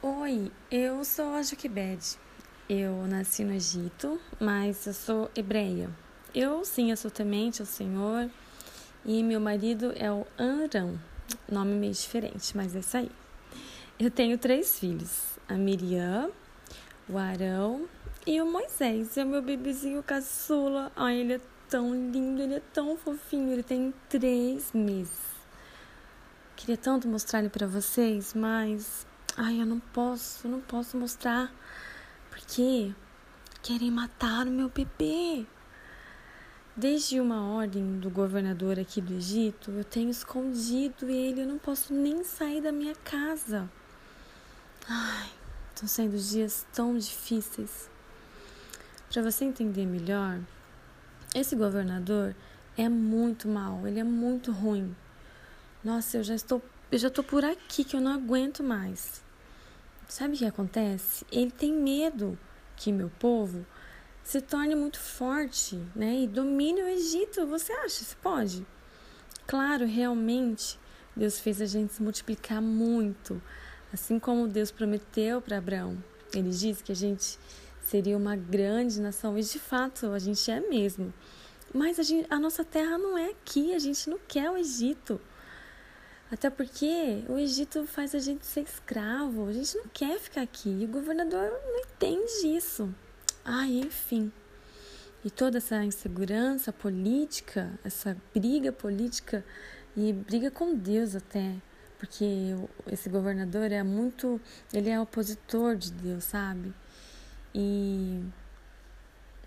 Oi, eu sou a Joquebed. Eu nasci no Egito, mas eu sou hebreia. Eu sim, temente ao Senhor e meu marido é o Anrão, nome meio diferente, mas é isso aí. Eu tenho três filhos: a Miriam, o Arão e o Moisés. É o meu bebezinho caçula. Ai, ele é tão lindo, ele é tão fofinho. Ele tem três meses. Queria tanto mostrar ele para vocês, mas Ai, eu não posso, não posso mostrar. Porque querem matar o meu bebê. Desde uma ordem do governador aqui do Egito, eu tenho escondido ele, eu não posso nem sair da minha casa. Ai, estão sendo dias tão difíceis. Para você entender melhor, esse governador é muito mal, ele é muito ruim. Nossa, eu já estou, eu já estou por aqui que eu não aguento mais. Sabe o que acontece? Ele tem medo que meu povo se torne muito forte, né? E domine o Egito. Você acha? Você pode? Claro, realmente, Deus fez a gente se multiplicar muito, assim como Deus prometeu para Abraão. Ele disse que a gente seria uma grande nação, e de fato a gente é mesmo. Mas a, gente, a nossa terra não é aqui, a gente não quer o Egito. Até porque o Egito faz a gente ser escravo, a gente não quer ficar aqui. E o governador não entende isso. Ai, enfim. E toda essa insegurança política, essa briga política e briga com Deus até, porque esse governador é muito, ele é opositor de Deus, sabe? E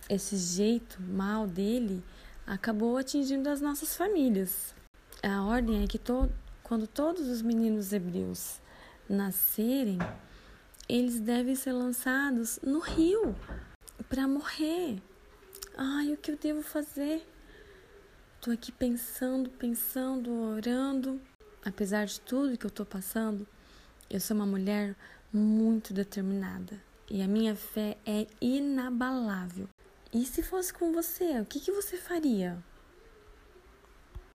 esse jeito mal dele acabou atingindo as nossas famílias. A ordem é que todo quando todos os meninos hebreus nascerem, eles devem ser lançados no rio para morrer. Ai, o que eu devo fazer? Estou aqui pensando, pensando, orando. Apesar de tudo que eu estou passando, eu sou uma mulher muito determinada e a minha fé é inabalável. E se fosse com você, o que, que você faria?